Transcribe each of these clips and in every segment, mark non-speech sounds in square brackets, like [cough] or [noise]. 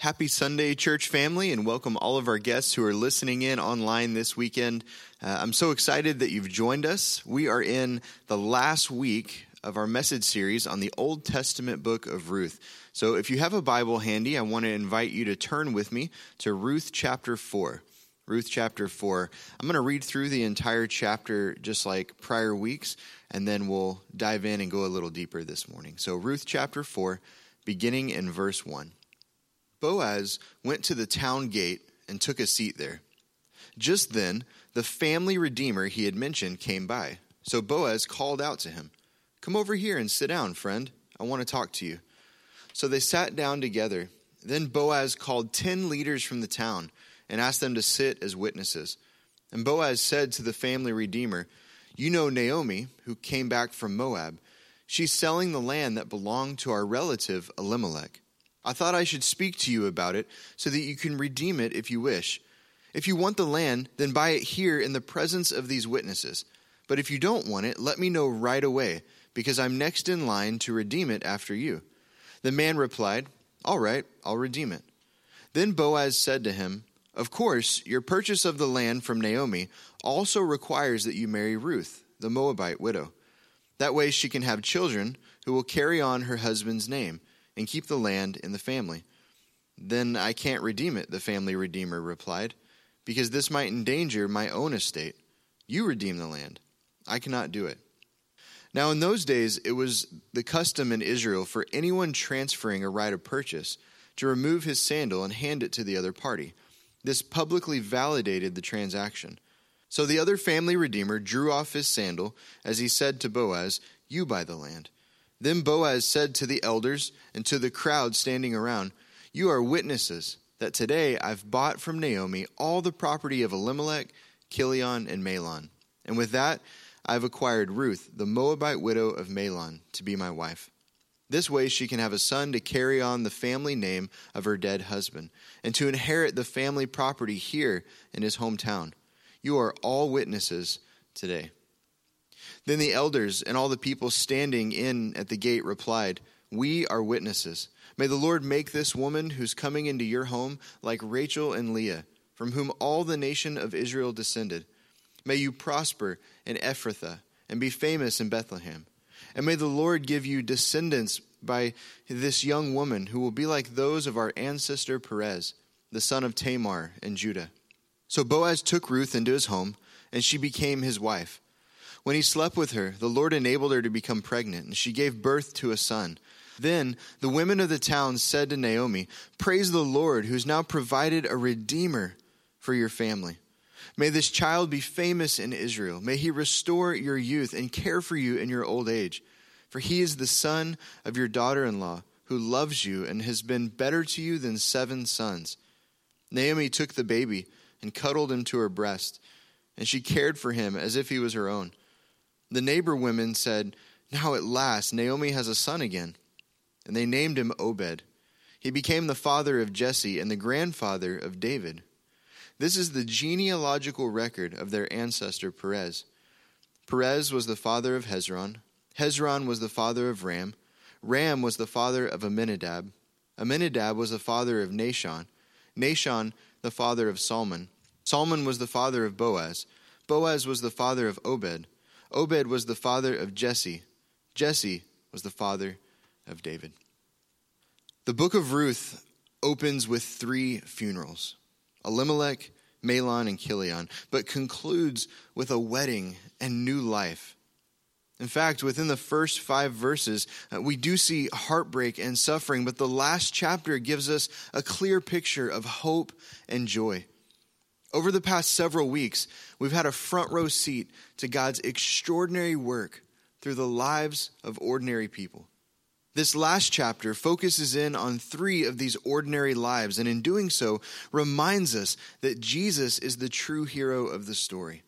Happy Sunday, church family, and welcome all of our guests who are listening in online this weekend. Uh, I'm so excited that you've joined us. We are in the last week of our message series on the Old Testament book of Ruth. So if you have a Bible handy, I want to invite you to turn with me to Ruth chapter 4. Ruth chapter 4. I'm going to read through the entire chapter just like prior weeks, and then we'll dive in and go a little deeper this morning. So, Ruth chapter 4, beginning in verse 1. Boaz went to the town gate and took a seat there. Just then, the family redeemer he had mentioned came by. So Boaz called out to him, Come over here and sit down, friend. I want to talk to you. So they sat down together. Then Boaz called ten leaders from the town and asked them to sit as witnesses. And Boaz said to the family redeemer, You know Naomi, who came back from Moab. She's selling the land that belonged to our relative Elimelech. I thought I should speak to you about it so that you can redeem it if you wish. If you want the land, then buy it here in the presence of these witnesses. But if you don't want it, let me know right away, because I'm next in line to redeem it after you. The man replied, All right, I'll redeem it. Then Boaz said to him, Of course, your purchase of the land from Naomi also requires that you marry Ruth, the Moabite widow. That way she can have children who will carry on her husband's name and keep the land in the family. Then I can't redeem it, the family redeemer replied, because this might endanger my own estate. You redeem the land. I cannot do it. Now, in those days, it was the custom in Israel for anyone transferring a right of purchase to remove his sandal and hand it to the other party. This publicly validated the transaction. So the other family redeemer drew off his sandal as he said to Boaz, You buy the land. Then Boaz said to the elders and to the crowd standing around, You are witnesses that today I've bought from Naomi all the property of Elimelech, Chilion, and Mahlon. And with that, I've acquired Ruth, the Moabite widow of Mahlon, to be my wife. This way she can have a son to carry on the family name of her dead husband, and to inherit the family property here in his hometown. You are all witnesses today. Then the elders and all the people standing in at the gate replied, We are witnesses. May the Lord make this woman who's coming into your home like Rachel and Leah, from whom all the nation of Israel descended. May you prosper in Ephrathah and be famous in Bethlehem. And may the Lord give you descendants by this young woman who will be like those of our ancestor Perez, the son of Tamar in Judah. So Boaz took Ruth into his home, and she became his wife. When he slept with her, the Lord enabled her to become pregnant, and she gave birth to a son. Then the women of the town said to Naomi, Praise the Lord, who's now provided a redeemer for your family. May this child be famous in Israel. May he restore your youth and care for you in your old age. For he is the son of your daughter in law, who loves you and has been better to you than seven sons. Naomi took the baby and cuddled him to her breast, and she cared for him as if he was her own. The neighbor women said, Now at last Naomi has a son again. And they named him Obed. He became the father of Jesse and the grandfather of David. This is the genealogical record of their ancestor Perez. Perez was the father of Hezron. Hezron was the father of Ram. Ram was the father of Amminadab. Amminadab was the father of Nahshon. Nahshon, the father of Salmon. Salmon was the father of Boaz. Boaz was the father of Obed. Obed was the father of Jesse. Jesse was the father of David. The book of Ruth opens with three funerals Elimelech, Mahlon, and Chilion, but concludes with a wedding and new life. In fact, within the first five verses, uh, we do see heartbreak and suffering, but the last chapter gives us a clear picture of hope and joy. Over the past several weeks, we've had a front row seat to God's extraordinary work through the lives of ordinary people. This last chapter focuses in on three of these ordinary lives, and in doing so, reminds us that Jesus is the true hero of the story.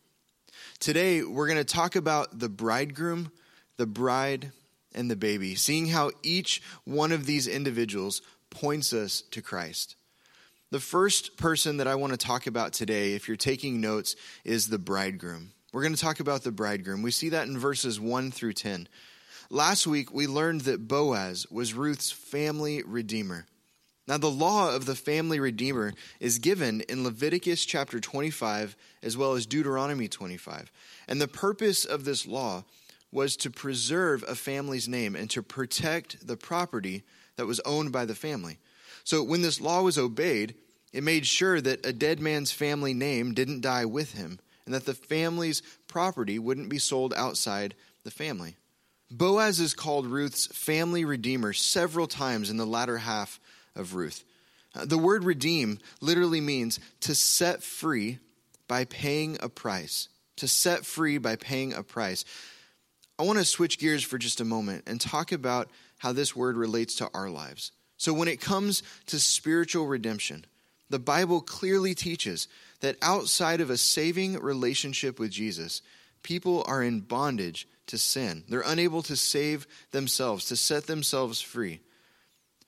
Today, we're going to talk about the bridegroom, the bride, and the baby, seeing how each one of these individuals points us to Christ. The first person that I want to talk about today, if you're taking notes, is the bridegroom. We're going to talk about the bridegroom. We see that in verses 1 through 10. Last week, we learned that Boaz was Ruth's family redeemer. Now, the law of the family redeemer is given in Leviticus chapter 25 as well as Deuteronomy 25. And the purpose of this law was to preserve a family's name and to protect the property that was owned by the family. So, when this law was obeyed, it made sure that a dead man's family name didn't die with him and that the family's property wouldn't be sold outside the family. Boaz is called Ruth's family redeemer several times in the latter half of Ruth. Uh, the word redeem literally means to set free by paying a price. To set free by paying a price. I want to switch gears for just a moment and talk about how this word relates to our lives. So, when it comes to spiritual redemption, the Bible clearly teaches that outside of a saving relationship with Jesus, people are in bondage to sin. They're unable to save themselves, to set themselves free.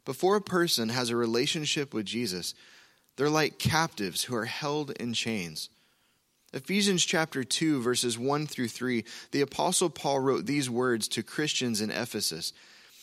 Before a person has a relationship with Jesus, they're like captives who are held in chains. Ephesians chapter 2, verses 1 through 3, the Apostle Paul wrote these words to Christians in Ephesus.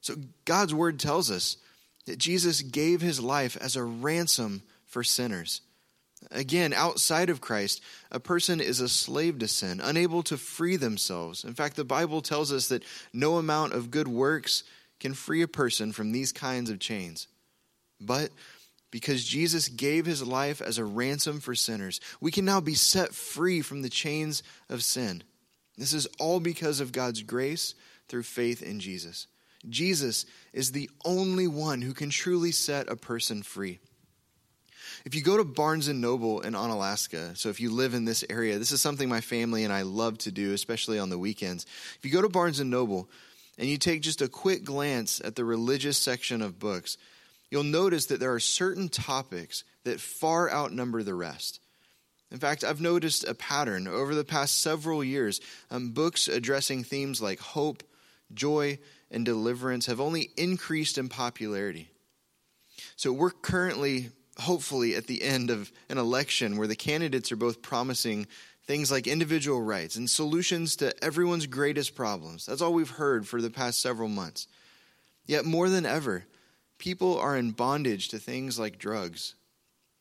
So, God's word tells us that Jesus gave his life as a ransom for sinners. Again, outside of Christ, a person is a slave to sin, unable to free themselves. In fact, the Bible tells us that no amount of good works can free a person from these kinds of chains. But because Jesus gave his life as a ransom for sinners, we can now be set free from the chains of sin. This is all because of God's grace through faith in Jesus. Jesus is the only one who can truly set a person free. If you go to Barnes and Noble in Onalaska, so if you live in this area, this is something my family and I love to do, especially on the weekends. If you go to Barnes and Noble and you take just a quick glance at the religious section of books, you'll notice that there are certain topics that far outnumber the rest. In fact, I've noticed a pattern over the past several years. Um, books addressing themes like hope, joy, and deliverance have only increased in popularity. So we're currently hopefully at the end of an election where the candidates are both promising things like individual rights and solutions to everyone's greatest problems. That's all we've heard for the past several months. Yet, more than ever, people are in bondage to things like drugs,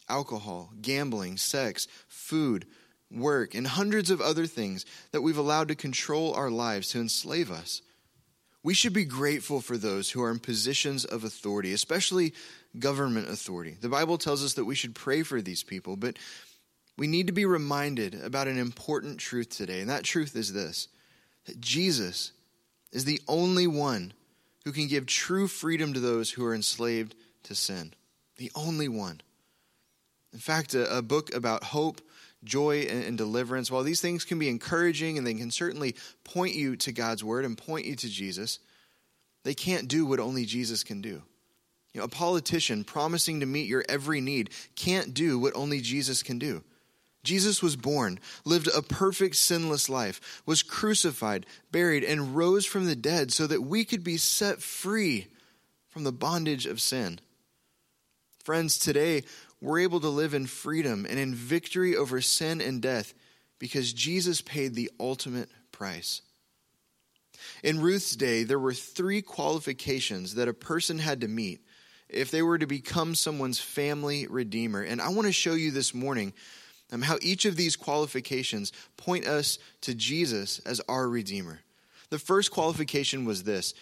alcohol, gambling, sex, food, work, and hundreds of other things that we've allowed to control our lives to enslave us. We should be grateful for those who are in positions of authority, especially government authority. The Bible tells us that we should pray for these people, but we need to be reminded about an important truth today, and that truth is this that Jesus is the only one who can give true freedom to those who are enslaved to sin. The only one. In fact, a, a book about hope, joy, and, deliverance, while these things can be encouraging and they can certainly point you to God's word and point you to Jesus, they can't do what only Jesus can do. You know, a politician promising to meet your every need can't do what only Jesus can do. Jesus was born, lived a perfect sinless life, was crucified, buried, and rose from the dead so that we could be set free from the bondage of sin. Friends, today we're able to live in freedom and in victory over sin and death because Jesus paid the ultimate price. In Ruth's day, there were three qualifications that a person had to meet if they were to become someone's family redeemer. And I want to show you this morning um, how each of these qualifications point us to Jesus as our redeemer. The first qualification was this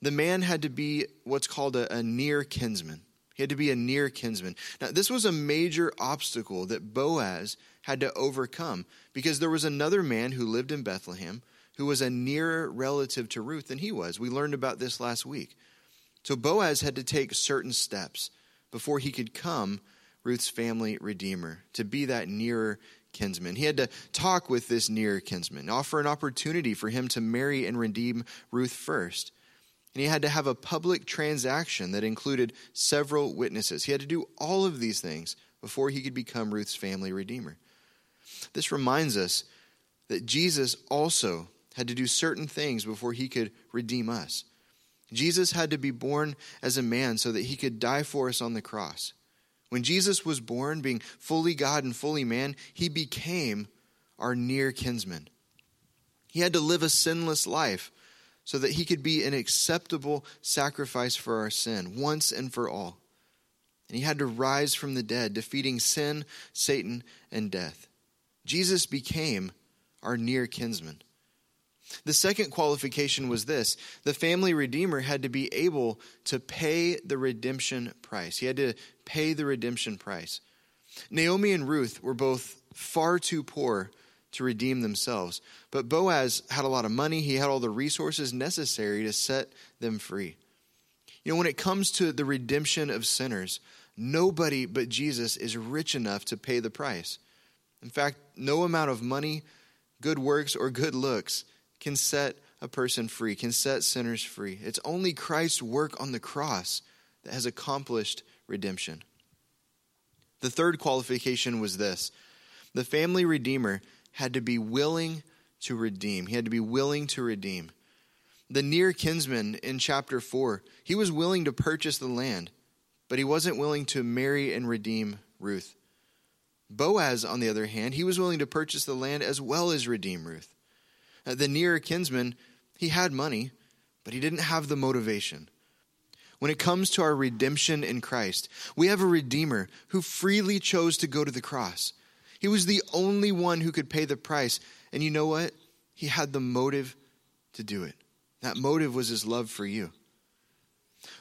the man had to be what's called a, a near kinsman. He had to be a near kinsman. Now, this was a major obstacle that Boaz had to overcome because there was another man who lived in Bethlehem who was a nearer relative to Ruth than he was. We learned about this last week. So Boaz had to take certain steps before he could come Ruth's family redeemer, to be that nearer kinsman. He had to talk with this nearer kinsman, offer an opportunity for him to marry and redeem Ruth first. And he had to have a public transaction that included several witnesses. He had to do all of these things before he could become Ruth's family redeemer. This reminds us that Jesus also had to do certain things before he could redeem us. Jesus had to be born as a man so that he could die for us on the cross. When Jesus was born, being fully God and fully man, he became our near kinsman. He had to live a sinless life so that he could be an acceptable sacrifice for our sin once and for all. And he had to rise from the dead, defeating sin, Satan, and death. Jesus became our near kinsman. The second qualification was this the family redeemer had to be able to pay the redemption price. He had to pay the redemption price. Naomi and Ruth were both far too poor to redeem themselves, but Boaz had a lot of money. He had all the resources necessary to set them free. You know, when it comes to the redemption of sinners, nobody but Jesus is rich enough to pay the price. In fact, no amount of money, good works, or good looks can set a person free, can set sinners free. It's only Christ's work on the cross that has accomplished redemption. The third qualification was this the family redeemer had to be willing to redeem. He had to be willing to redeem. The near kinsman in chapter 4, he was willing to purchase the land, but he wasn't willing to marry and redeem Ruth. Boaz, on the other hand, he was willing to purchase the land as well as redeem Ruth. Uh, the near kinsman, he had money, but he didn't have the motivation. When it comes to our redemption in Christ, we have a Redeemer who freely chose to go to the cross. He was the only one who could pay the price. And you know what? He had the motive to do it. That motive was his love for you.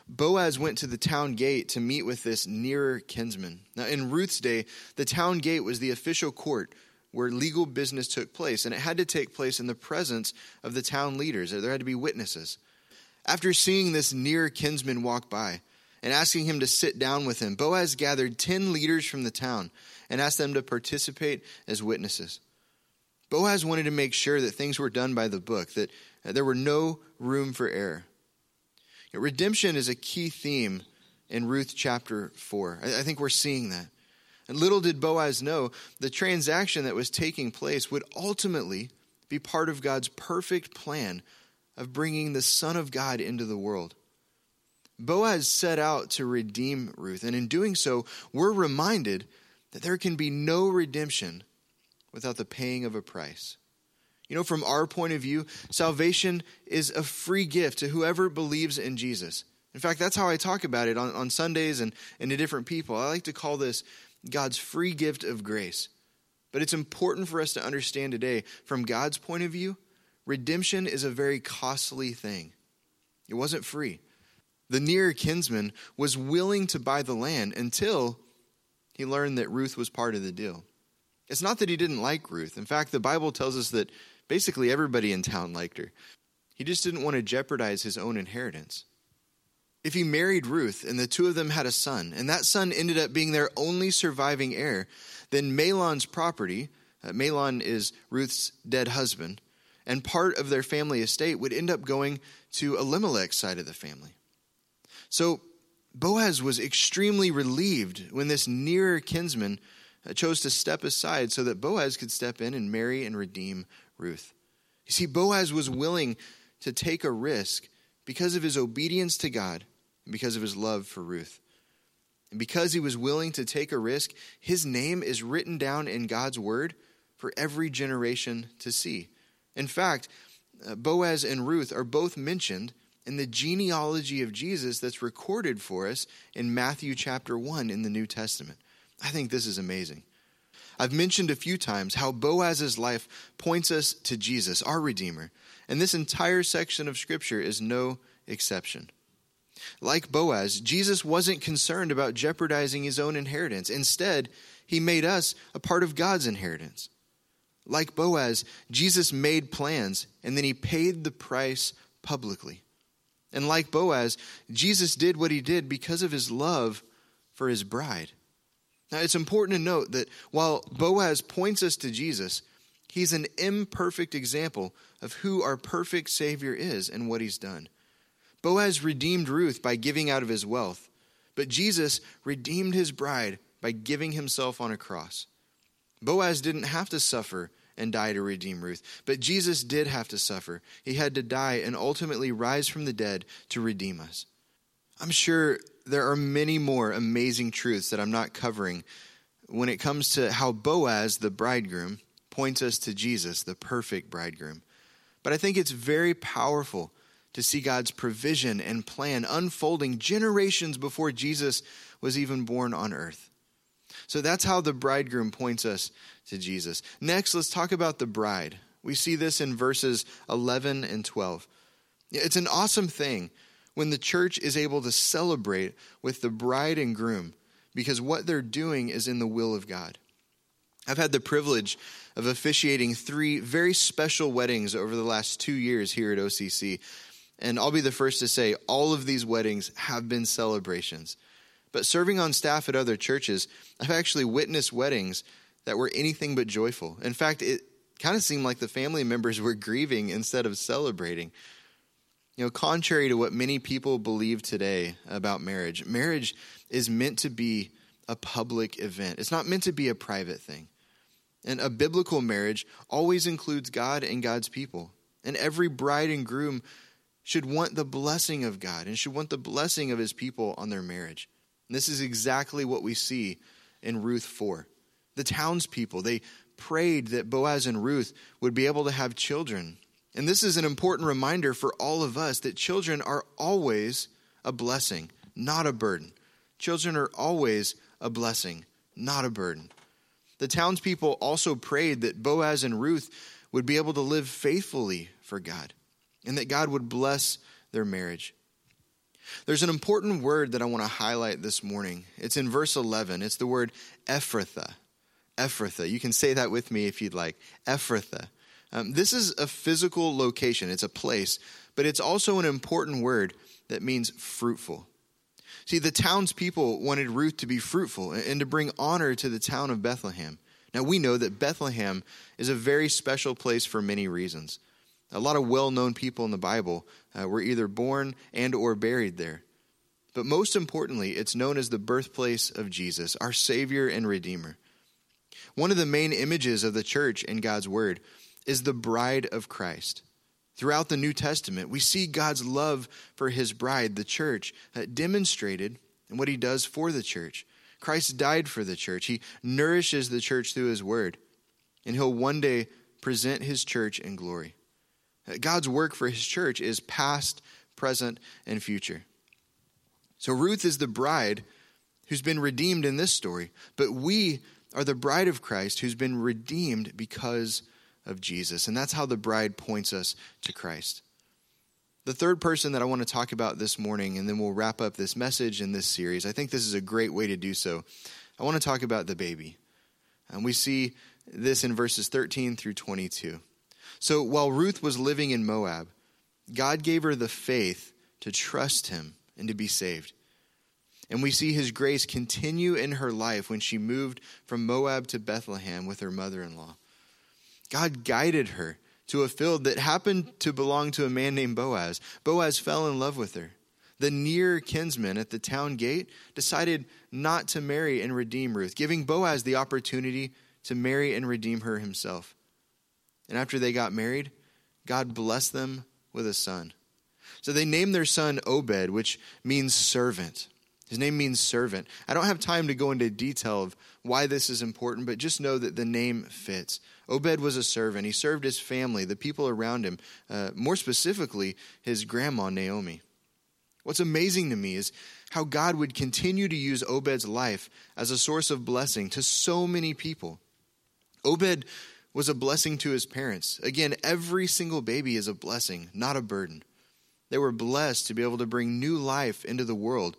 Boaz went to the town gate to meet with this nearer kinsman. Now, in Ruth's day, the town gate was the official court where legal business took place, and it had to take place in the presence of the town leaders. There had to be witnesses. After seeing this near kinsman walk by and asking him to sit down with him, Boaz gathered 10 leaders from the town and asked them to participate as witnesses. Boaz wanted to make sure that things were done by the book, that there were no room for error. Redemption is a key theme in Ruth chapter 4. I think we're seeing that. And little did Boaz know the transaction that was taking place would ultimately be part of God's perfect plan of bringing the Son of God into the world. Boaz set out to redeem Ruth, and in doing so, we're reminded that there can be no redemption without the paying of a price. You know, from our point of view, salvation is a free gift to whoever believes in Jesus. In fact, that's how I talk about it on, on Sundays and, and to different people. I like to call this God's free gift of grace. But it's important for us to understand today, from God's point of view, redemption is a very costly thing. It wasn't free. The near kinsman was willing to buy the land until he learned that Ruth was part of the deal. It's not that he didn't like Ruth. In fact, the Bible tells us that basically everybody in town liked her. He just didn't want to jeopardize his own inheritance if he married Ruth and the two of them had a son, and that son ended up being their only surviving heir, then Mahlon's property, uh, Mahlon is Ruth's dead husband, and part of their family estate would end up going to Elimelech's side of the family. So Boaz was extremely relieved when this nearer kinsman chose to step aside so that Boaz could step in and marry and redeem Ruth. You see, Boaz was willing to take a risk because of his obedience to God and because of his love for Ruth. And because he was willing to take a risk, his name is written down in God's word for every generation to see. In fact, uh, Boaz and Ruth are both mentioned in the genealogy of Jesus that's recorded for us in Matthew chapter 1 in the New Testament. I think this is amazing. I've mentioned a few times how Boaz's life points us to Jesus, our Redeemer, and this entire section of Scripture is no exception. Like Boaz, Jesus wasn't concerned about jeopardizing his own inheritance. Instead, he made us a part of God's inheritance. Like Boaz, Jesus made plans and then he paid the price publicly. And like Boaz, Jesus did what he did because of his love for his bride. Now, it's important to note that while Boaz points us to Jesus, he's an imperfect example of who our perfect Savior is and what he's done. Boaz redeemed Ruth by giving out of his wealth, but Jesus redeemed his bride by giving himself on a cross. Boaz didn't have to suffer and die to redeem Ruth, but Jesus did have to suffer. He had to die and ultimately rise from the dead to redeem us. I'm sure there are many more amazing truths that I'm not covering when it comes to how Boaz, the bridegroom, points us to Jesus, the perfect bridegroom. But I think it's very powerful to see God's provision and plan unfolding generations before Jesus was even born on earth. So that's how the bridegroom points us to Jesus. Next, let's talk about the bride. We see this in verses 11 and 12. It's an awesome thing when the church is able to celebrate with the bride and groom because what they're doing is in the will of God. I've had the privilege of officiating three very special weddings over the last two years here at OCC. And I'll be the first to say all of these weddings have been celebrations. But serving on staff at other churches, I've actually witnessed weddings that were anything but joyful. In fact, it kind of seemed like the family members were grieving instead of celebrating. You know, contrary to what many people believe today about marriage, marriage is meant to be a public event. It's not meant to be a private thing. And a biblical marriage always includes God and God's people. And every bride and groom should want the blessing of God and should want the blessing of his people on their marriage. This is exactly what we see in Ruth 4. The townspeople, they prayed that Boaz and Ruth would be able to have children and this is an important reminder for all of us that children are always a blessing, not a burden. Children are always a blessing, not a burden. The townspeople also prayed that Boaz and Ruth would be able to live faithfully for God and that God would bless their marriage. There's an important word that I want to highlight this morning. It's in verse 11. It's the word Ephrathah. Ephrathah. You can say that with me if you'd like. Ephrathah. Um, this is a physical location, it's a place, but it's also an important word that means fruitful. See, the townspeople wanted Ruth to be fruitful and to bring honor to the town of Bethlehem. Now, we know that Bethlehem is a very special place for many reasons. A lot of well-known people in the Bible uh, were either born and or buried there. But most importantly, it's known as the birthplace of Jesus, our Savior and Redeemer. One of the main images of the church in God's Word is the bride of Christ. Throughout the New Testament, we see God's love for his bride, the church, uh, demonstrated in what he does for the church. Christ died for the church. He nourishes the church through his word, and he'll one day present his church in glory. God's work for his church is past, present, and future. So Ruth is the bride who's been redeemed in this story, but we are the bride of Christ who's been redeemed because of Jesus. And that's how the bride points us to Christ. The third person that I want to talk about this morning, and then we'll wrap up this message in this series. I think this is a great way to do so. I want to talk about the baby. And we see this in verses 13 through 22. So while Ruth was living in Moab, God gave her the faith to trust him and to be saved. And we see his grace continue in her life when she moved from Moab to Bethlehem with her mother in law. God guided her to a field that happened to belong to a man named Boaz. Boaz fell in love with her. The near kinsman at the town gate decided not to marry and redeem Ruth, giving Boaz the opportunity to marry and redeem her himself. And after they got married, God blessed them with a son. So they named their son Obed, which means servant. His name means servant. I don't have time to go into detail of why this is important, but just know that the name fits. Obed was a servant. He served his family, the people around him, uh, more specifically, his grandma, Naomi. What's amazing to me is how God would continue to use Obed's life as a source of blessing to so many people. Obed was a blessing to his parents. Again, every single baby is a blessing, not a burden. They were blessed to be able to bring new life into the world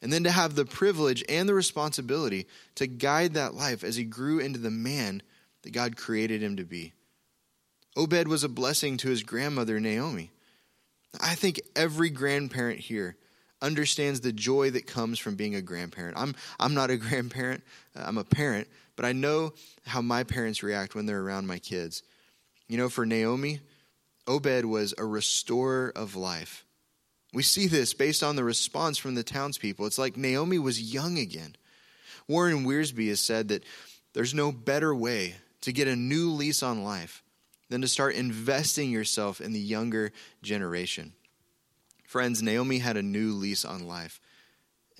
and then to have the privilege and the responsibility to guide that life as he grew into the man that God created him to be. Obed was a blessing to his grandmother, Naomi. I think every grandparent here understands the joy that comes from being a grandparent. I'm, I'm not a [laughs] grandparent, uh, I'm a parent, but I know how my parents react when they're around my kids. You know, for Naomi, Obed was a restorer of life. We see this based on the response from the townspeople. It's like Naomi was young again. Warren Wiersbe has said that there's no better way to get a new lease on life than to start investing yourself in the younger generation. Friends, Naomi had a new lease on life.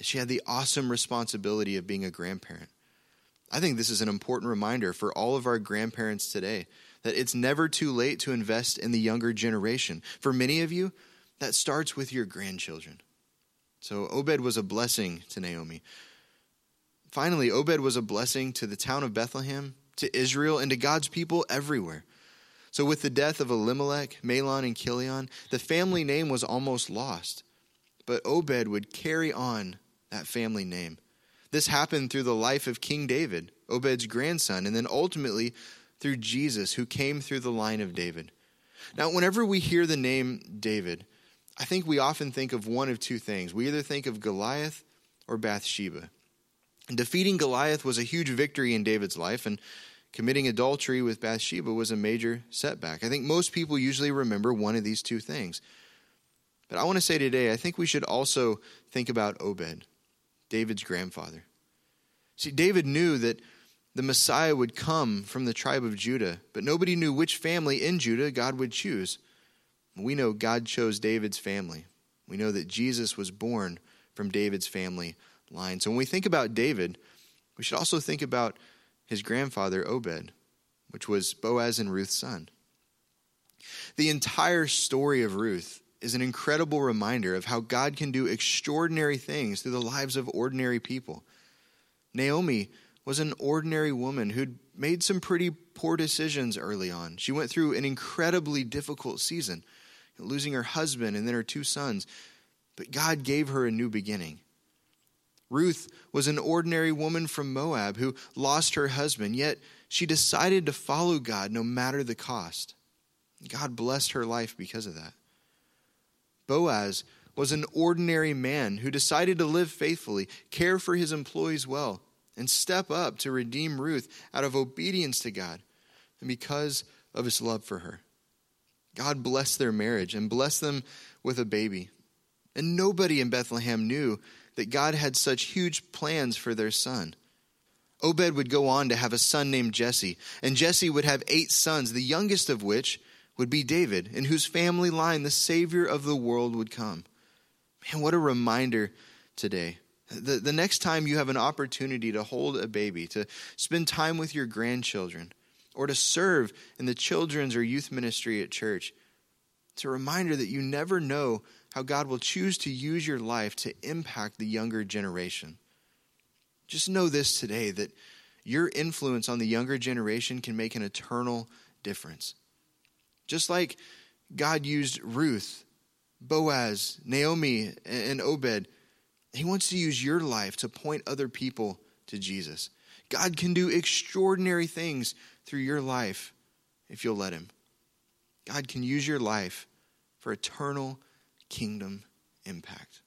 She had the awesome responsibility of being a grandparent. I think this is an important reminder for all of our grandparents today that it's never too late to invest in the younger generation. For many of you, that starts with your grandchildren. So Obed was a blessing to Naomi. Finally, Obed was a blessing to the town of Bethlehem, to Israel, and to God's people everywhere. So, with the death of Elimelech, Mahlon, and Chilion, the family name was almost lost. But Obed would carry on that family name. This happened through the life of King David, Obed's grandson, and then ultimately through Jesus, who came through the line of David. Now, whenever we hear the name David, I think we often think of one of two things. We either think of Goliath or Bathsheba. Defeating Goliath was a huge victory in David's life, and committing adultery with Bathsheba was a major setback. I think most people usually remember one of these two things. But I want to say today, I think we should also think about Obed, David's grandfather. See, David knew that the Messiah would come from the tribe of Judah, but nobody knew which family in Judah God would choose. We know God chose David's family. We know that Jesus was born from David's family line. So when we think about David, we should also think about his grandfather, Obed, which was Boaz and Ruth's son. The entire story of Ruth is an incredible reminder of how God can do extraordinary things through the lives of ordinary people. Naomi was an ordinary woman who'd made some pretty poor decisions early on. She went through an incredibly difficult season, losing her husband and then her two sons. But God gave her a new beginning. Ruth was an ordinary woman from Moab who lost her husband, yet she decided to follow God no matter the cost. God blessed her life because of that. Boaz was an ordinary man who decided to live faithfully, care for his employees well, and step up to redeem Ruth out of obedience to God and because of his love for her. God blessed their marriage and blessed them with a baby. And nobody in Bethlehem knew that God had such huge plans for their son. Obed would go on to have a son named Jesse, and Jesse would have eight sons, the youngest of which would be David, in whose family line the Savior of the world would come. Man, what a reminder today. The, the next time you have an opportunity to hold a baby, to spend time with your grandchildren, or to serve in the children's or youth ministry at church, it's a reminder that you never know how God will choose to use your life to impact the younger generation. Just know this today that your influence on the younger generation can make an eternal difference. Just like God used Ruth, Boaz, Naomi, and Obed, He wants to use your life to point other people to Jesus. God can do extraordinary things through your life if you'll let Him. God can use your life for eternal kingdom impact.